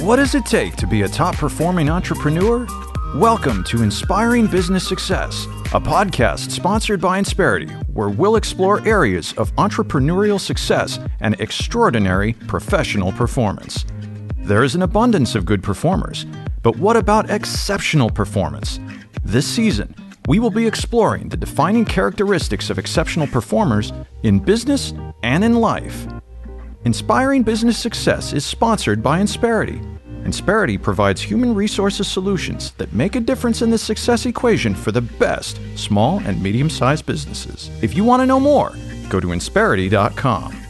What does it take to be a top performing entrepreneur? Welcome to Inspiring Business Success, a podcast sponsored by Insperity, where we'll explore areas of entrepreneurial success and extraordinary professional performance. There is an abundance of good performers, but what about exceptional performance? This season, we will be exploring the defining characteristics of exceptional performers in business and in life. Inspiring Business Success is sponsored by Insperity. Insperity provides human resources solutions that make a difference in the success equation for the best small and medium sized businesses. If you want to know more, go to Insperity.com.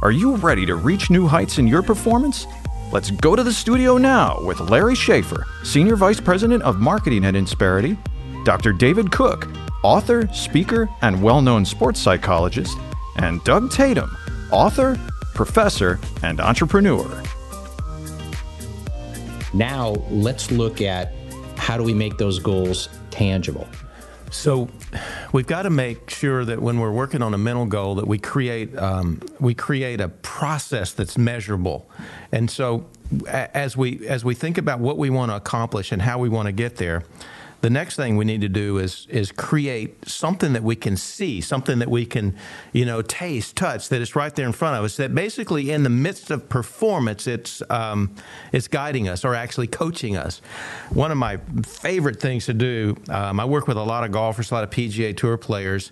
Are you ready to reach new heights in your performance? Let's go to the studio now with Larry Schaefer, Senior Vice President of Marketing at Insperity, Dr. David Cook, author, speaker, and well known sports psychologist, and Doug Tatum, author, professor, and entrepreneur. Now, let's look at how do we make those goals tangible? So, we've got to make sure that when we're working on a mental goal, that we create um, we create a process that's measurable. And so, as we as we think about what we want to accomplish and how we want to get there, the next thing we need to do is is create something that we can see, something that we can, you know, taste, touch, that is right there in front of us. That basically, in the midst of performance, it's um, it's guiding us or actually coaching us. One of my favorite things to do. Um, I work with a lot of golfers, a lot of PGA Tour players,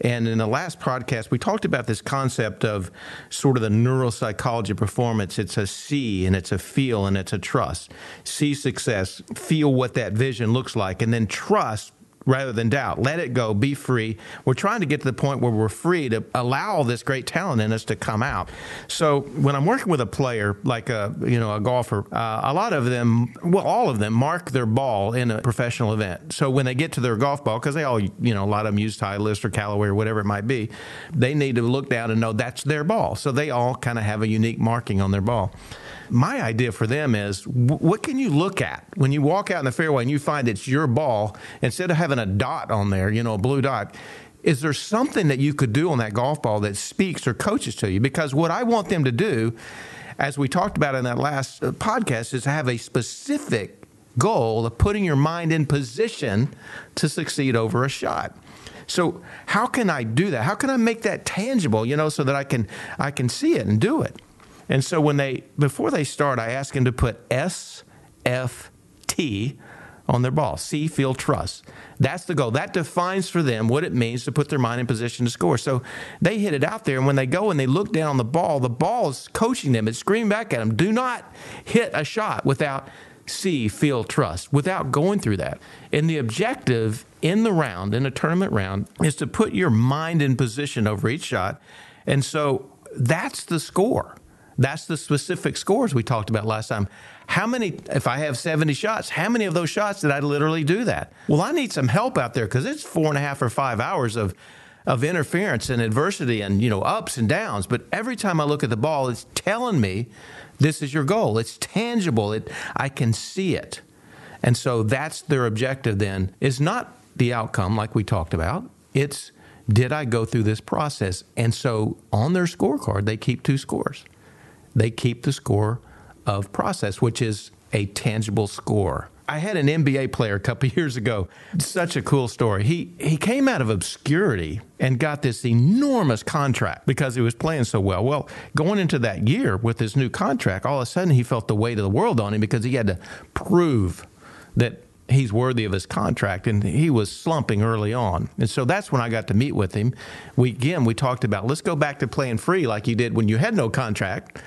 and in the last podcast, we talked about this concept of sort of the neuropsychology of performance. It's a see and it's a feel and it's a trust. See success, feel what that vision looks like, and then trust rather than doubt. Let it go, be free. We're trying to get to the point where we're free to allow this great talent in us to come out. So when I'm working with a player like a you know a golfer, uh, a lot of them, well, all of them mark their ball in a professional event. So when they get to their golf ball, because they all you know a lot of them use Titleist or Callaway or whatever it might be, they need to look down and know that's their ball. So they all kind of have a unique marking on their ball. My idea for them is what can you look at when you walk out in the fairway and you find it's your ball instead of having a dot on there, you know, a blue dot. Is there something that you could do on that golf ball that speaks or coaches to you? Because what I want them to do, as we talked about in that last uh, podcast, is have a specific goal of putting your mind in position to succeed over a shot. So how can I do that? How can I make that tangible, you know, so that I can I can see it and do it? And so when they before they start, I ask them to put S F T on their ball. See, feel, trust. That's the goal. That defines for them what it means to put their mind in position to score. So they hit it out there, and when they go and they look down on the ball, the ball is coaching them. It's screaming back at them. Do not hit a shot without see, feel, trust, without going through that. And the objective in the round, in a tournament round, is to put your mind in position over each shot. And so that's the score. That's the specific scores we talked about last time. How many, if I have 70 shots, how many of those shots did I literally do that? Well, I need some help out there because it's four and a half or five hours of, of interference and adversity and, you know, ups and downs. But every time I look at the ball, it's telling me this is your goal. It's tangible. It, I can see it. And so that's their objective then is not the outcome like we talked about. It's did I go through this process? And so on their scorecard, they keep two scores they keep the score of process, which is a tangible score. I had an NBA player a couple years ago. Such a cool story. He he came out of obscurity and got this enormous contract because he was playing so well. Well, going into that year with his new contract, all of a sudden he felt the weight of the world on him because he had to prove that he's worthy of his contract and he was slumping early on. And so that's when i got to meet with him. We again we talked about let's go back to playing free like you did when you had no contract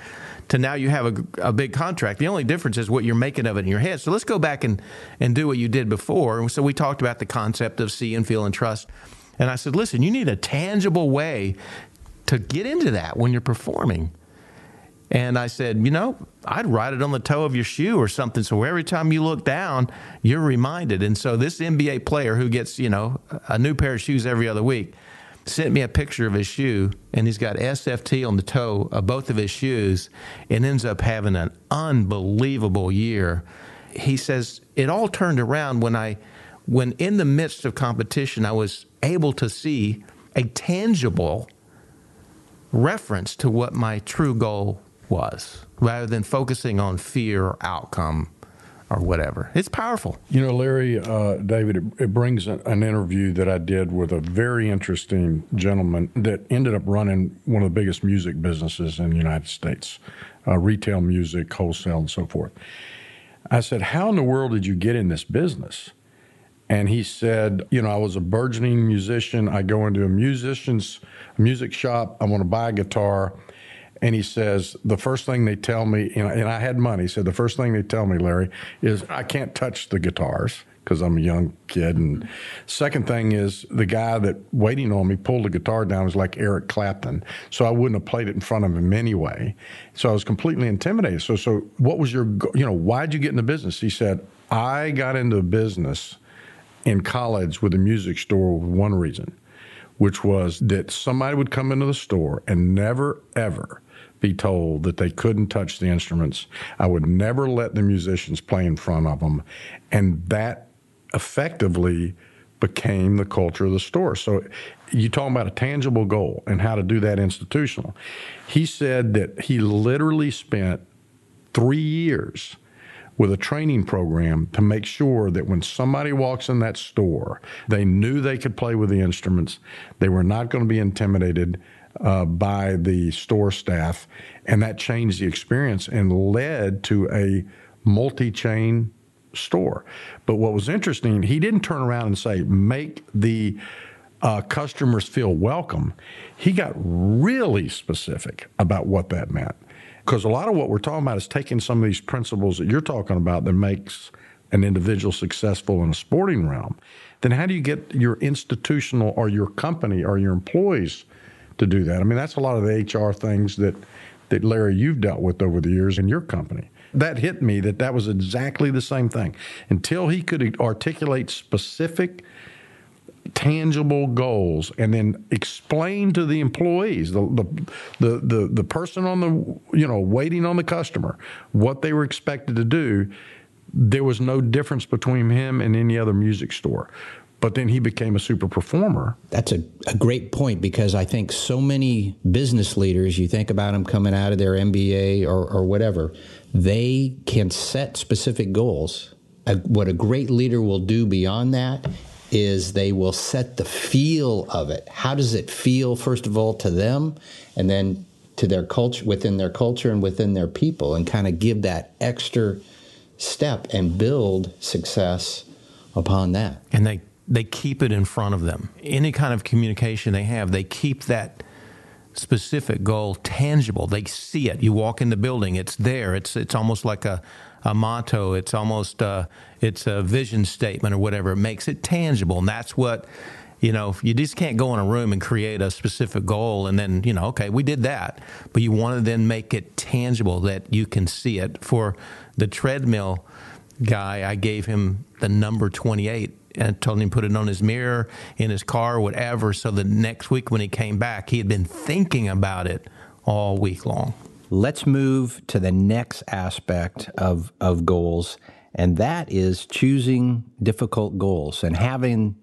to now you have a, a big contract. The only difference is what you're making of it in your head. So let's go back and, and do what you did before. And so we talked about the concept of see and feel and trust. And i said listen you need a tangible way to get into that when you're performing and I said, you know, I'd write it on the toe of your shoe or something. So every time you look down, you're reminded. And so this NBA player who gets, you know, a new pair of shoes every other week sent me a picture of his shoe and he's got SFT on the toe of both of his shoes and ends up having an unbelievable year. He says it all turned around when I when in the midst of competition I was able to see a tangible reference to what my true goal was rather than focusing on fear or outcome or whatever. It's powerful. You know, Larry, uh, David, it, it brings a, an interview that I did with a very interesting gentleman that ended up running one of the biggest music businesses in the United States, uh, retail music, wholesale, and so forth. I said, How in the world did you get in this business? And he said, You know, I was a burgeoning musician. I go into a musician's music shop. I want to buy a guitar. And he says, the first thing they tell me, you know, and I had money, he said, the first thing they tell me, Larry, is I can't touch the guitars because I'm a young kid. And second thing is the guy that waiting on me pulled the guitar down was like Eric Clapton. So I wouldn't have played it in front of him anyway. So I was completely intimidated. So, so what was your, you know, why'd you get in the business? He said, I got into business in college with a music store with one reason, which was that somebody would come into the store and never, ever be told that they couldn't touch the instruments. I would never let the musicians play in front of them. And that effectively became the culture of the store. So you talking about a tangible goal and how to do that institutional. He said that he literally spent three years with a training program to make sure that when somebody walks in that store, they knew they could play with the instruments. They were not going to be intimidated uh, by the store staff, and that changed the experience and led to a multi chain store. But what was interesting, he didn't turn around and say, make the uh, customers feel welcome. He got really specific about what that meant. Because a lot of what we're talking about is taking some of these principles that you're talking about that makes an individual successful in a sporting realm. Then how do you get your institutional or your company or your employees to do that. I mean, that's a lot of the HR things that that Larry you've dealt with over the years in your company. That hit me that that was exactly the same thing. Until he could articulate specific tangible goals and then explain to the employees the, the the the the person on the you know waiting on the customer what they were expected to do there was no difference between him and any other music store but then he became a super performer. That's a, a, great point because I think so many business leaders, you think about them coming out of their MBA or, or whatever, they can set specific goals. what a great leader will do beyond that is they will set the feel of it. How does it feel, first of all, to them, and then to their culture, within their culture and within their people, and kind of give that extra step and build success upon that. And they they keep it in front of them. Any kind of communication they have, they keep that specific goal tangible. They see it. You walk in the building, it's there. It's it's almost like a, a motto. It's almost a, uh, it's a vision statement or whatever. It makes it tangible, and that's what you know. You just can't go in a room and create a specific goal and then you know, okay, we did that, but you want to then make it tangible that you can see it. For the treadmill guy, I gave him the number twenty eight and told him to put it on his mirror, in his car, whatever. So the next week when he came back, he had been thinking about it all week long. Let's move to the next aspect of, of goals, and that is choosing difficult goals and having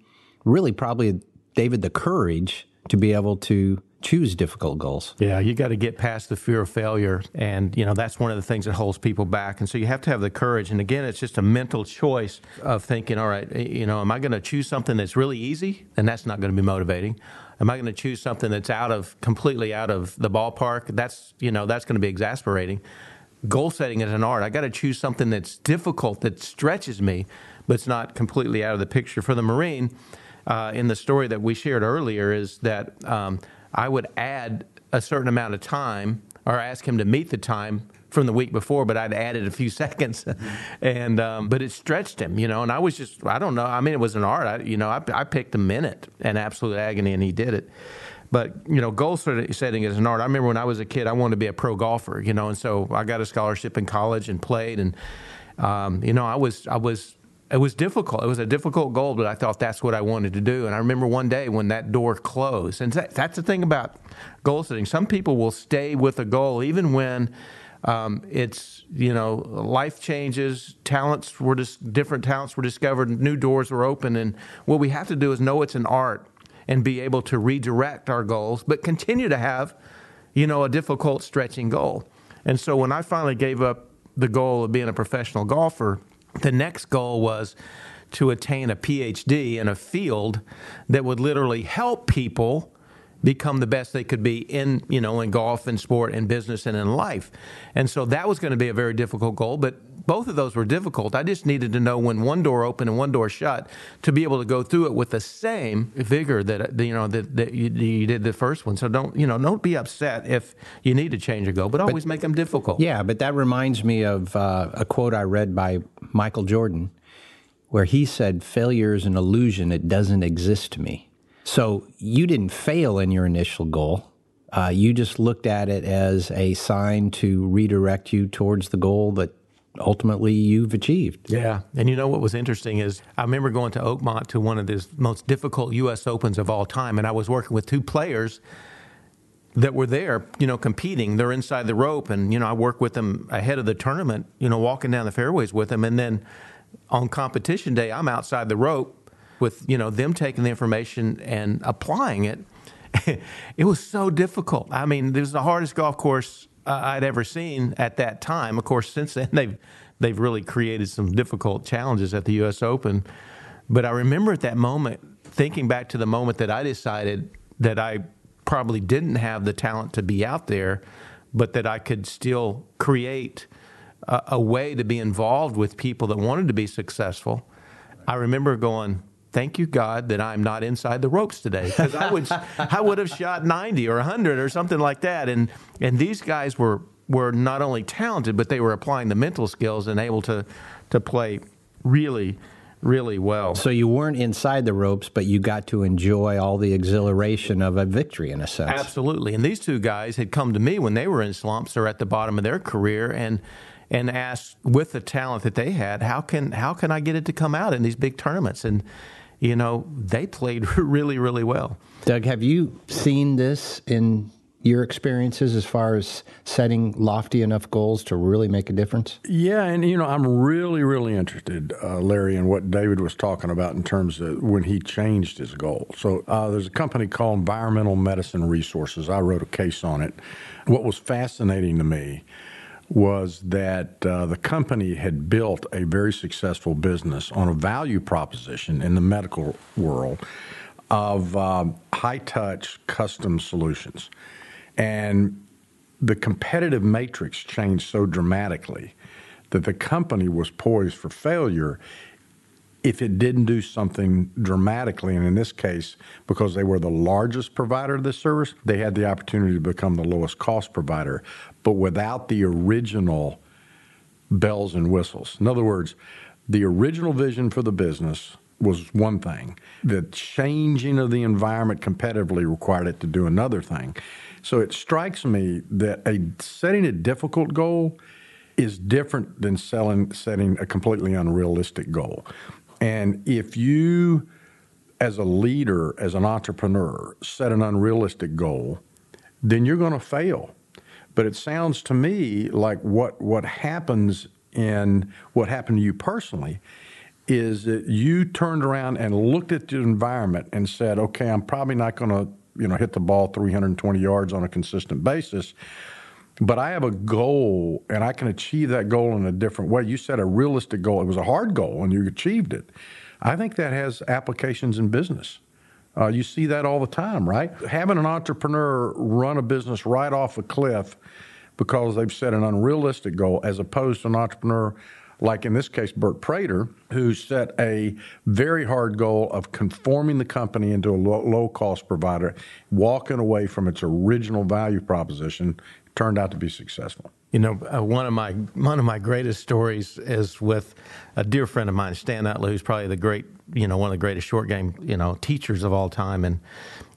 really probably, David, the courage to be able to choose difficult goals. Yeah, you got to get past the fear of failure. And, you know, that's one of the things that holds people back. And so you have to have the courage. And again, it's just a mental choice of thinking, all right, you know, am I going to choose something that's really easy? And that's not going to be motivating. Am I going to choose something that's out of completely out of the ballpark? That's, you know, that's going to be exasperating. Goal setting is an art. I got to choose something that's difficult, that stretches me, but it's not completely out of the picture. For the Marine, uh, in the story that we shared earlier, is that um, I would add a certain amount of time or ask him to meet the time from the week before, but I'd added a few seconds, and um, but it stretched him, you know. And I was just, I don't know. I mean, it was an art. I, you know, I, I picked a minute and absolute agony, and he did it. But you know, goal setting is an art. I remember when I was a kid, I wanted to be a pro golfer, you know, and so I got a scholarship in college and played, and um, you know, I was I was it was difficult. It was a difficult goal, but I thought that's what I wanted to do. And I remember one day when that door closed. And that, that's the thing about goal setting. Some people will stay with a goal even when um, it's you know life changes, talents were just different talents were discovered, new doors were open, and what we have to do is know it's an art and be able to redirect our goals, but continue to have you know a difficult stretching goal. And so when I finally gave up the goal of being a professional golfer, the next goal was to attain a PhD in a field that would literally help people become the best they could be in you know in golf and sport and business and in life. And so that was going to be a very difficult goal but both of those were difficult. I just needed to know when one door opened and one door shut to be able to go through it with the same vigor that you know that, that you, you did the first one. So don't you know don't be upset if you need to change a goal but always but, make them difficult. Yeah but that reminds me of uh, a quote i read by michael jordan where he said failure is an illusion. It doesn't exist to me. So you didn't fail in your initial goal. Uh, you just looked at it as a sign to redirect you towards the goal that ultimately you've achieved. Yeah. And you know what was interesting is I remember going to Oakmont to one of the most difficult U.S. Opens of all time, and I was working with two players that were there, you know, competing. They're inside the rope, and you know, I work with them ahead of the tournament, you know, walking down the fairways with them, and then on competition day, I'm outside the rope with you know them taking the information and applying it. it was so difficult. I mean, it was the hardest golf course I'd ever seen at that time. Of course, since then they've they've really created some difficult challenges at the U.S. Open. But I remember at that moment, thinking back to the moment that I decided that I probably didn't have the talent to be out there, but that I could still create a, a way to be involved with people that wanted to be successful. I remember going, thank you God that I'm not inside the ropes today because I would I would have shot 90 or 100 or something like that and and these guys were were not only talented but they were applying the mental skills and able to to play really really well. So you weren't inside the ropes but you got to enjoy all the exhilaration of a victory in a sense. Absolutely. And these two guys had come to me when they were in slumps or at the bottom of their career and and asked with the talent that they had, how can how can I get it to come out in these big tournaments? And you know, they played really, really well. Doug, have you seen this in your experiences as far as setting lofty enough goals to really make a difference? Yeah, and you know, I'm really, really interested, uh, Larry, in what David was talking about in terms of when he changed his goal. So uh, there's a company called Environmental Medicine Resources. I wrote a case on it. What was fascinating to me was that uh, the company had built a very successful business on a value proposition in the medical world of uh, high touch custom solutions. And the competitive matrix changed so dramatically that the company was poised for failure if it didn't do something dramatically, and in this case, because they were the largest provider of this service, they had the opportunity to become the lowest cost provider, but without the original bells and whistles. In other words, the original vision for the business was one thing. The changing of the environment competitively required it to do another thing. So it strikes me that a setting a difficult goal is different than selling, setting a completely unrealistic goal. And if you, as a leader, as an entrepreneur, set an unrealistic goal, then you're going to fail. But it sounds to me like what, what happens in what happened to you personally is that you turned around and looked at the environment and said, okay, I'm probably not going to you know hit the ball 320 yards on a consistent basis but I have a goal and I can achieve that goal in a different way. You set a realistic goal. It was a hard goal and you achieved it. I think that has applications in business. Uh, you see that all the time, right? Having an entrepreneur run a business right off a cliff because they've set an unrealistic goal, as opposed to an entrepreneur like in this case, Bert Prater, who set a very hard goal of conforming the company into a low cost provider, walking away from its original value proposition turned out to be successful. You know, uh, one of my one of my greatest stories is with a dear friend of mine, Stan Utley, who's probably the great, you know, one of the greatest short game, you know, teachers of all time in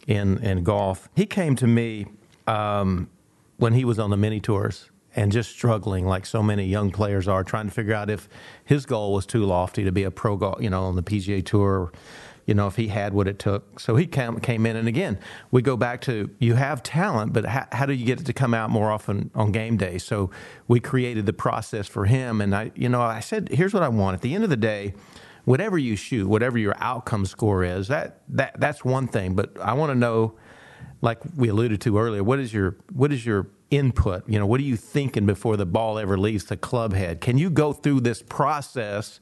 in in golf. He came to me um, when he was on the mini tours and just struggling like so many young players are, trying to figure out if his goal was too lofty to be a pro golf, you know, on the PGA Tour you know, if he had what it took. So he came, came in. And again, we go back to you have talent, but how, how do you get it to come out more often on game day? So we created the process for him. And I, you know, I said, here's what I want. At the end of the day, whatever you shoot, whatever your outcome score is, that, that that's one thing. But I want to know, like we alluded to earlier, what is your what is your input? You know, what are you thinking before the ball ever leaves the club head? Can you go through this process?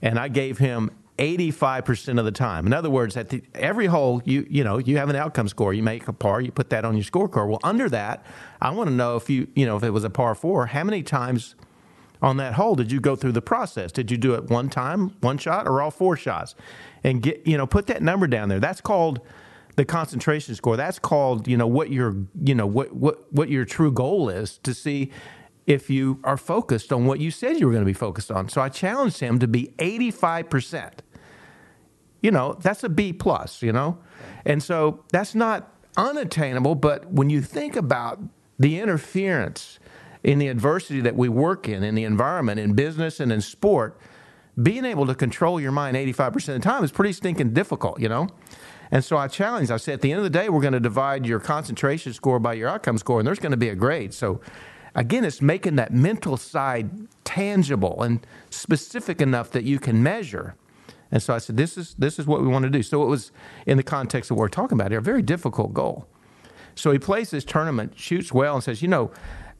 And I gave him 85% of the time. In other words, at the, every hole, you you know, you have an outcome score. You make a par, you put that on your scorecard. Well, under that, I want to know if you, you know, if it was a par 4, how many times on that hole did you go through the process? Did you do it one time, one shot or all four shots? And get, you know, put that number down there. That's called the concentration score. That's called, you know, what your, you know, what what what your true goal is to see if you are focused on what you said you were going to be focused on. So I challenged him to be 85%. You know, that's a B plus, you know? And so that's not unattainable, but when you think about the interference in the adversity that we work in, in the environment, in business and in sport, being able to control your mind 85% of the time is pretty stinking difficult, you know? And so I challenged, I said, at the end of the day, we're going to divide your concentration score by your outcome score, and there's going to be a grade. So again, it's making that mental side tangible and specific enough that you can measure. And so I said, this is, this is what we want to do. So it was, in the context of what we're talking about here, a very difficult goal. So he plays this tournament, shoots well, and says, you know,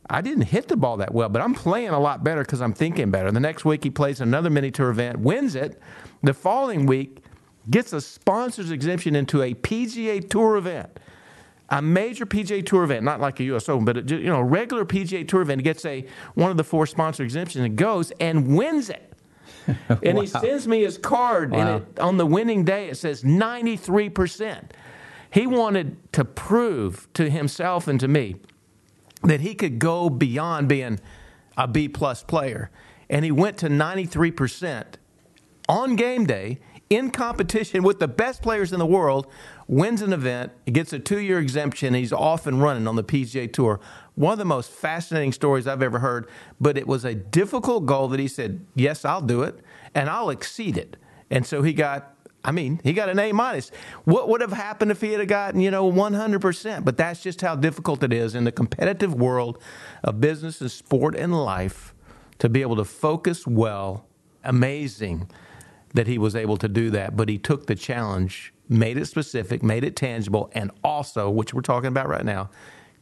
I didn't hit the ball that well, but I'm playing a lot better because I'm thinking better. The next week he plays another mini tour event, wins it. The following week, gets a sponsor's exemption into a PGA Tour event a major PGA Tour event, not like a U.S. Open, but a, you know, a regular PGA Tour event, gets a one of the four sponsor exemptions and goes and wins it. and wow. he sends me his card, wow. and it, on the winning day it says 93 percent. He wanted to prove to himself and to me that he could go beyond being a B plus player, and he went to 93 percent on game day in competition with the best players in the world, wins an event, gets a two year exemption, he's off and running on the PGA Tour. One of the most fascinating stories I've ever heard, but it was a difficult goal that he said, Yes, I'll do it, and I'll exceed it. And so he got I mean, he got an A minus. What would have happened if he had gotten, you know, 100%? But that's just how difficult it is in the competitive world of business and sport and life to be able to focus well. Amazing that he was able to do that, but he took the challenge, made it specific, made it tangible, and also, which we're talking about right now,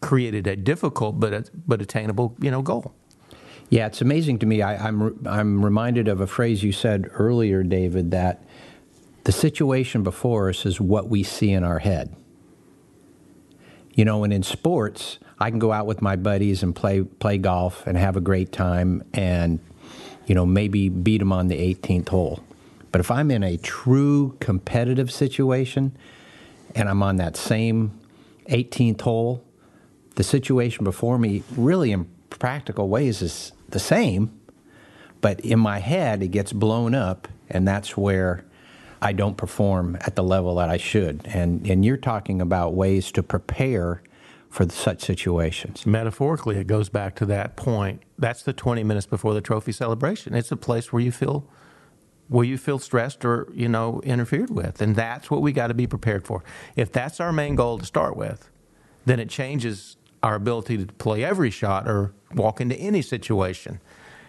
created a difficult but but attainable, you know, goal. Yeah, it's amazing to me. I, I'm I'm reminded of a phrase you said earlier, David, that the situation before us is what we see in our head. You know, and in sports, I can go out with my buddies and play play golf and have a great time, and you know maybe beat them on the 18th hole. But if I'm in a true competitive situation and I'm on that same 18th hole, the situation before me, really in practical ways, is the same. But in my head, it gets blown up, and that's where I don't perform at the level that I should. And, and you're talking about ways to prepare for such situations. Metaphorically, it goes back to that point. That's the 20 minutes before the trophy celebration. It's a place where you feel will you feel stressed or you know interfered with? And that's what we got to be prepared for. If that's our main goal to start with then it changes our ability to play every shot or walk into any situation.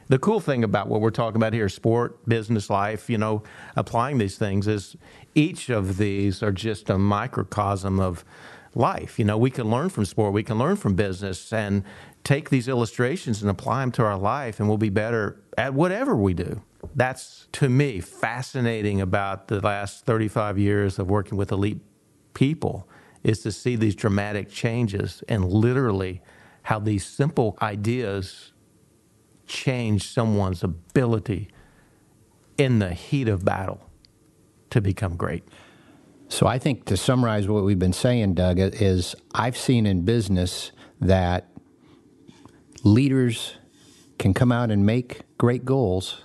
The cool thing about what we're talking about here sport business life you know applying these things is each of these are just a microcosm of life. You know we can learn from sport we can learn from business and take these illustrations and apply them to our life and we'll be better at whatever we do that's to me fascinating about the last 35 years of working with elite people is to see these dramatic changes and literally how these simple ideas change someone's ability in the heat of battle to become great. So I think to summarize what we've been saying, Doug, is I've seen in business that leaders can come out and make great goals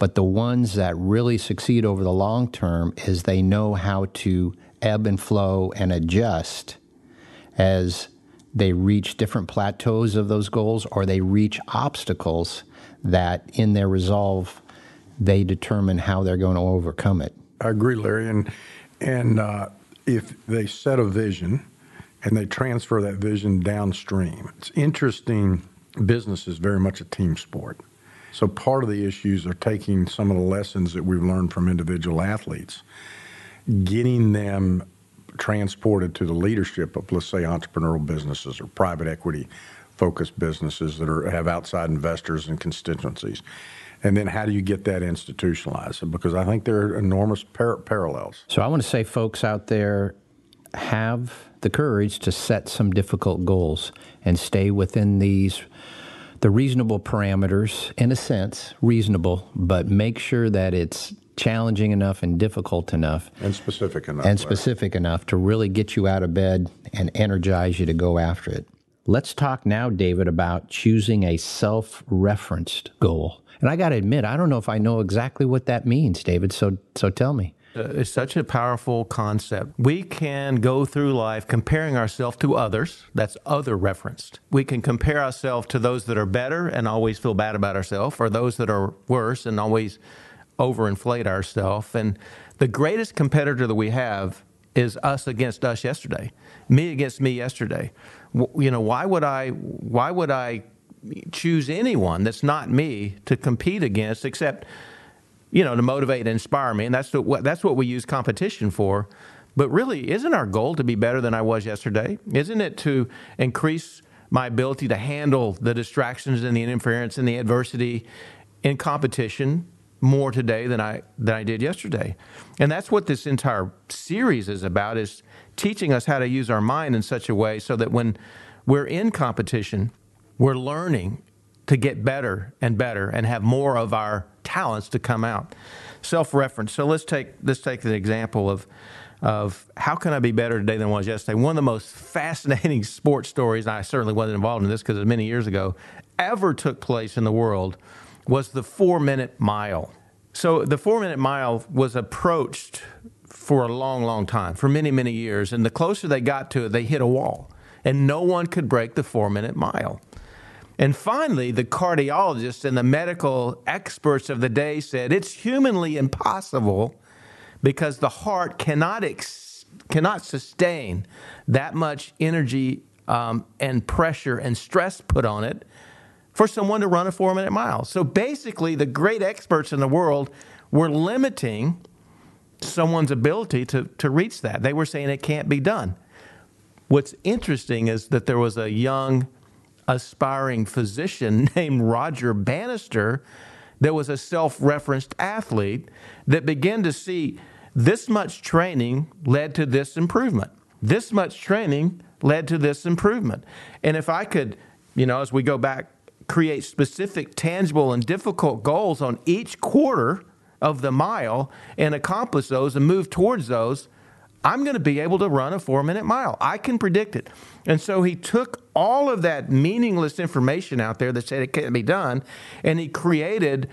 but the ones that really succeed over the long term is they know how to ebb and flow and adjust as they reach different plateaus of those goals or they reach obstacles that in their resolve they determine how they're going to overcome it. I agree, Larry. And, and uh, if they set a vision and they transfer that vision downstream, it's interesting. Business is very much a team sport. So part of the issues are taking some of the lessons that we've learned from individual athletes, getting them transported to the leadership of, let's say, entrepreneurial businesses or private equity focused businesses that are have outside investors and constituencies. And then how do you get that institutionalized? Because I think there are enormous par- parallels. So I want to say, folks out there, have the courage to set some difficult goals and stay within these the reasonable parameters in a sense reasonable but make sure that it's challenging enough and difficult enough and specific enough and specific enough to really get you out of bed and energize you to go after it. Let's talk now david about choosing a self-referenced goal. And i got to admit i don't know if i know exactly what that means david so so tell me uh, it's such a powerful concept. We can go through life comparing ourselves to others. That's other referenced. We can compare ourselves to those that are better and always feel bad about ourselves, or those that are worse and always overinflate ourselves. And the greatest competitor that we have is us against us yesterday, me against me yesterday. You know, why would I? Why would I choose anyone that's not me to compete against, except you know, to motivate and inspire me. And that's what, that's what we use competition for. But really, isn't our goal to be better than I was yesterday? Isn't it to increase my ability to handle the distractions and the interference and the adversity in competition more today than I than I did yesterday? And that's what this entire series is about is teaching us how to use our mind in such a way so that when we're in competition, we're learning to get better and better and have more of our talents to come out. Self-reference. So let's take let's take the example of of how can I be better today than I was yesterday. One of the most fascinating sports stories, I certainly wasn't involved in this because it was many years ago, ever took place in the world was the four minute mile. So the four minute mile was approached for a long, long time, for many, many years. And the closer they got to it, they hit a wall. And no one could break the four minute mile. And finally, the cardiologists and the medical experts of the day said it's humanly impossible because the heart cannot ex- cannot sustain that much energy um, and pressure and stress put on it for someone to run a four minute mile. So basically, the great experts in the world were limiting someone's ability to, to reach that. They were saying it can't be done. What's interesting is that there was a young aspiring physician named Roger Bannister that was a self referenced athlete that began to see this much training led to this improvement. This much training led to this improvement. And if I could, you know, as we go back, create specific, tangible, and difficult goals on each quarter of the mile and accomplish those and move towards those, I'm going to be able to run a four minute mile. I can predict it. And so he took all of that meaningless information out there that said it can't be done, and he created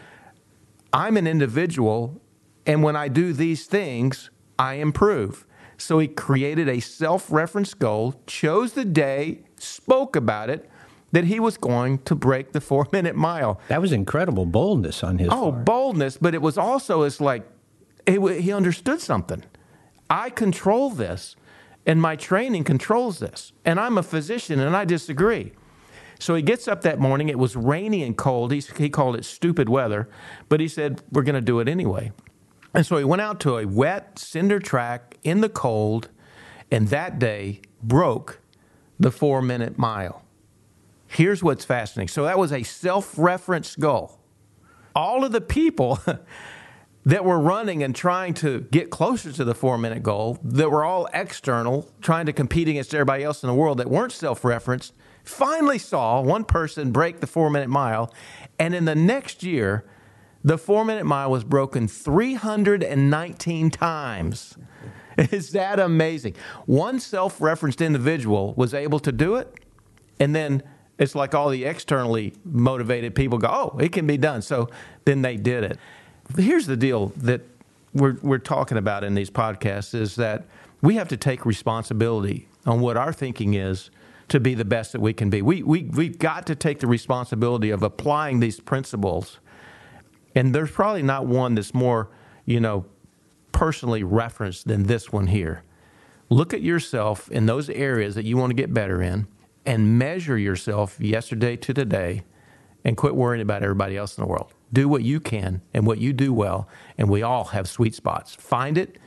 I'm an individual, and when I do these things, I improve. So he created a self reference goal, chose the day, spoke about it, that he was going to break the four minute mile. That was incredible boldness on his oh, part. boldness, but it was also as like he understood something. I control this, and my training controls this. And I'm a physician, and I disagree. So he gets up that morning. It was rainy and cold. He, he called it stupid weather, but he said, We're going to do it anyway. And so he went out to a wet cinder track in the cold, and that day broke the four minute mile. Here's what's fascinating. So that was a self referenced goal. All of the people that were running and trying to get closer to the four minute goal, that were all external, trying to compete against everybody else in the world that weren't self referenced, finally saw one person break the four minute mile. And in the next year, the four minute mile was broken 319 times. Is that amazing? One self referenced individual was able to do it, and then it's like all the externally motivated people go, oh, it can be done. So then they did it here's the deal that we're, we're talking about in these podcasts is that we have to take responsibility on what our thinking is to be the best that we can be. We, we, we've got to take the responsibility of applying these principles. And there's probably not one that's more, you know, personally referenced than this one here. Look at yourself in those areas that you want to get better in and measure yourself yesterday to today and quit worrying about everybody else in the world. Do what you can and what you do well, and we all have sweet spots. Find it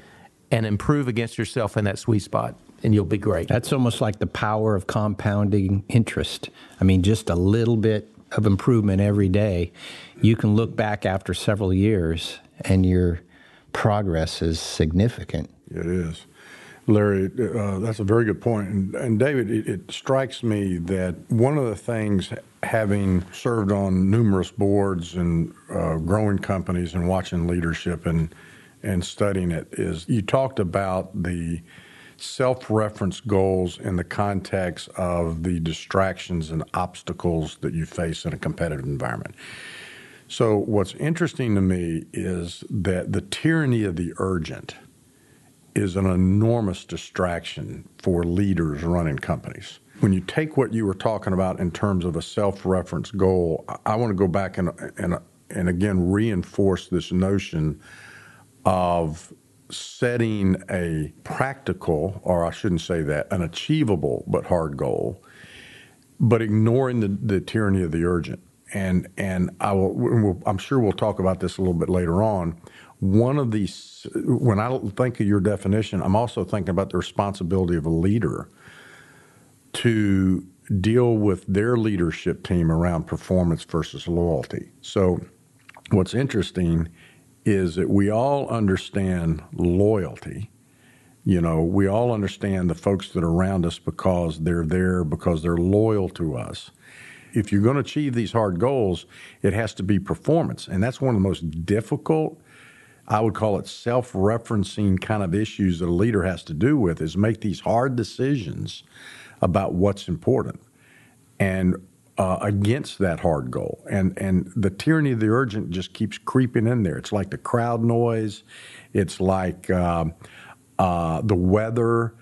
and improve against yourself in that sweet spot, and you'll be great. That's almost like the power of compounding interest. I mean, just a little bit of improvement every day. You can look back after several years and your progress is significant. It is. Larry, uh, that's a very good point. And, and David, it, it, strikes me that one of the things, having served on numerous boards and uh, growing companies and watching leadership and and studying it, is you talked about the self-reference goals in the context of the distractions and obstacles that you face in a competitive environment. So, what's interesting to me is that the tyranny of the urgent is an enormous distraction for leaders running companies. When you take what you were talking about in terms of a self-reference goal, I want to go back and and and again reinforce this notion of setting a practical, or I shouldn't say that, an achievable but hard goal, but ignoring the, the tyranny of the urgent. And and I will, I'm sure we'll talk about this a little bit later on one of these, when I think of your definition, I'm also thinking about the responsibility of a leader to deal with their leadership team around performance versus loyalty. So, what's interesting is that we all understand loyalty. You know, we all understand the folks that are around us because they're there, because they're loyal to us. If you're going to achieve these hard goals, it has to be performance. And that's one of the most difficult I would call it self referencing kind of issues that a leader has to do with is make these hard decisions about what's important and uh, against that hard goal. And, and the tyranny of the urgent just keeps creeping in there. It's like the crowd noise, it's like uh, uh, the weather.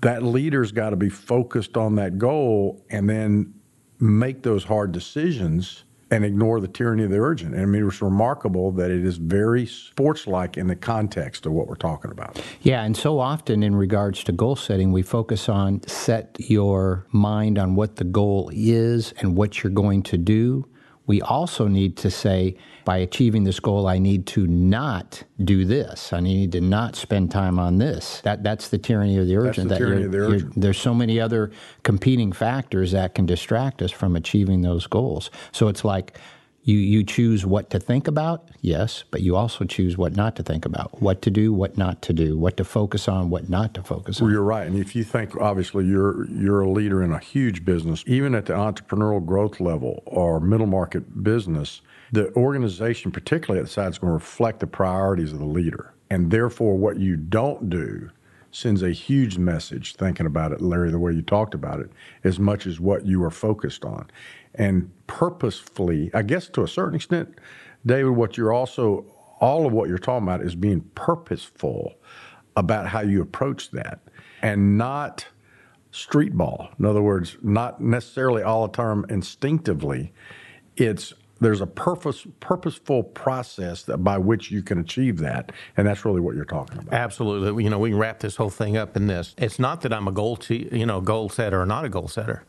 That leader's got to be focused on that goal and then make those hard decisions and ignore the tyranny of the urgent. And I mean, it's remarkable that it is very sports-like in the context of what we're talking about. Yeah, and so often in regards to goal setting, we focus on set your mind on what the goal is and what you're going to do we also need to say, by achieving this goal, I need to not do this. I need to not spend time on this. That that's the tyranny of the urgent. That's the tyranny of the urgent. There's so many other competing factors that can distract us from achieving those goals. So it's like you, you choose what to think about, yes, but you also choose what not to think about, what to do, what not to do, what to focus on, what not to focus on. Well, you're right. And if you think, obviously, you're, you're a leader in a huge business, even at the entrepreneurial growth level or middle market business, the organization, particularly at the side, is going to reflect the priorities of the leader. And therefore, what you don't do sends a huge message, thinking about it, Larry, the way you talked about it, as much as what you are focused on and purposefully, I guess to a certain extent, David, what you're also, all of what you're talking about is being purposeful about how you approach that and not street ball. In other words, not necessarily all the time instinctively. It's there's a purpose purposeful process that by which you can achieve that. And that's really what you're talking about. Absolutely. You know we can wrap this whole thing up in this. It's not that i'm a goal t- you know goal setter or not a goal setter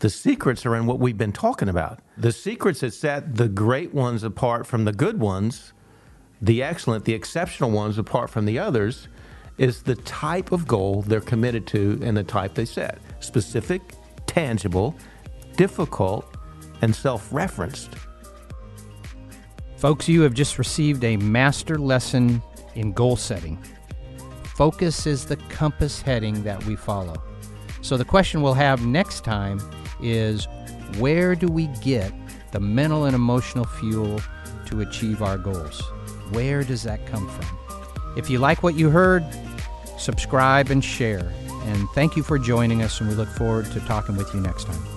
the secrets are in what we've been talking about. The secrets that set the great ones apart from the good ones, the excellent, the exceptional ones apart from the others, is the type of goal they're committed to and the type they set specific, tangible, difficult, and self referenced. Folks, you have just received a master lesson in goal setting. Focus is the compass heading that we follow. So, the question we'll have next time is where do we get the mental and emotional fuel to achieve our goals? Where does that come from? If you like what you heard, subscribe and share. And thank you for joining us, and we look forward to talking with you next time.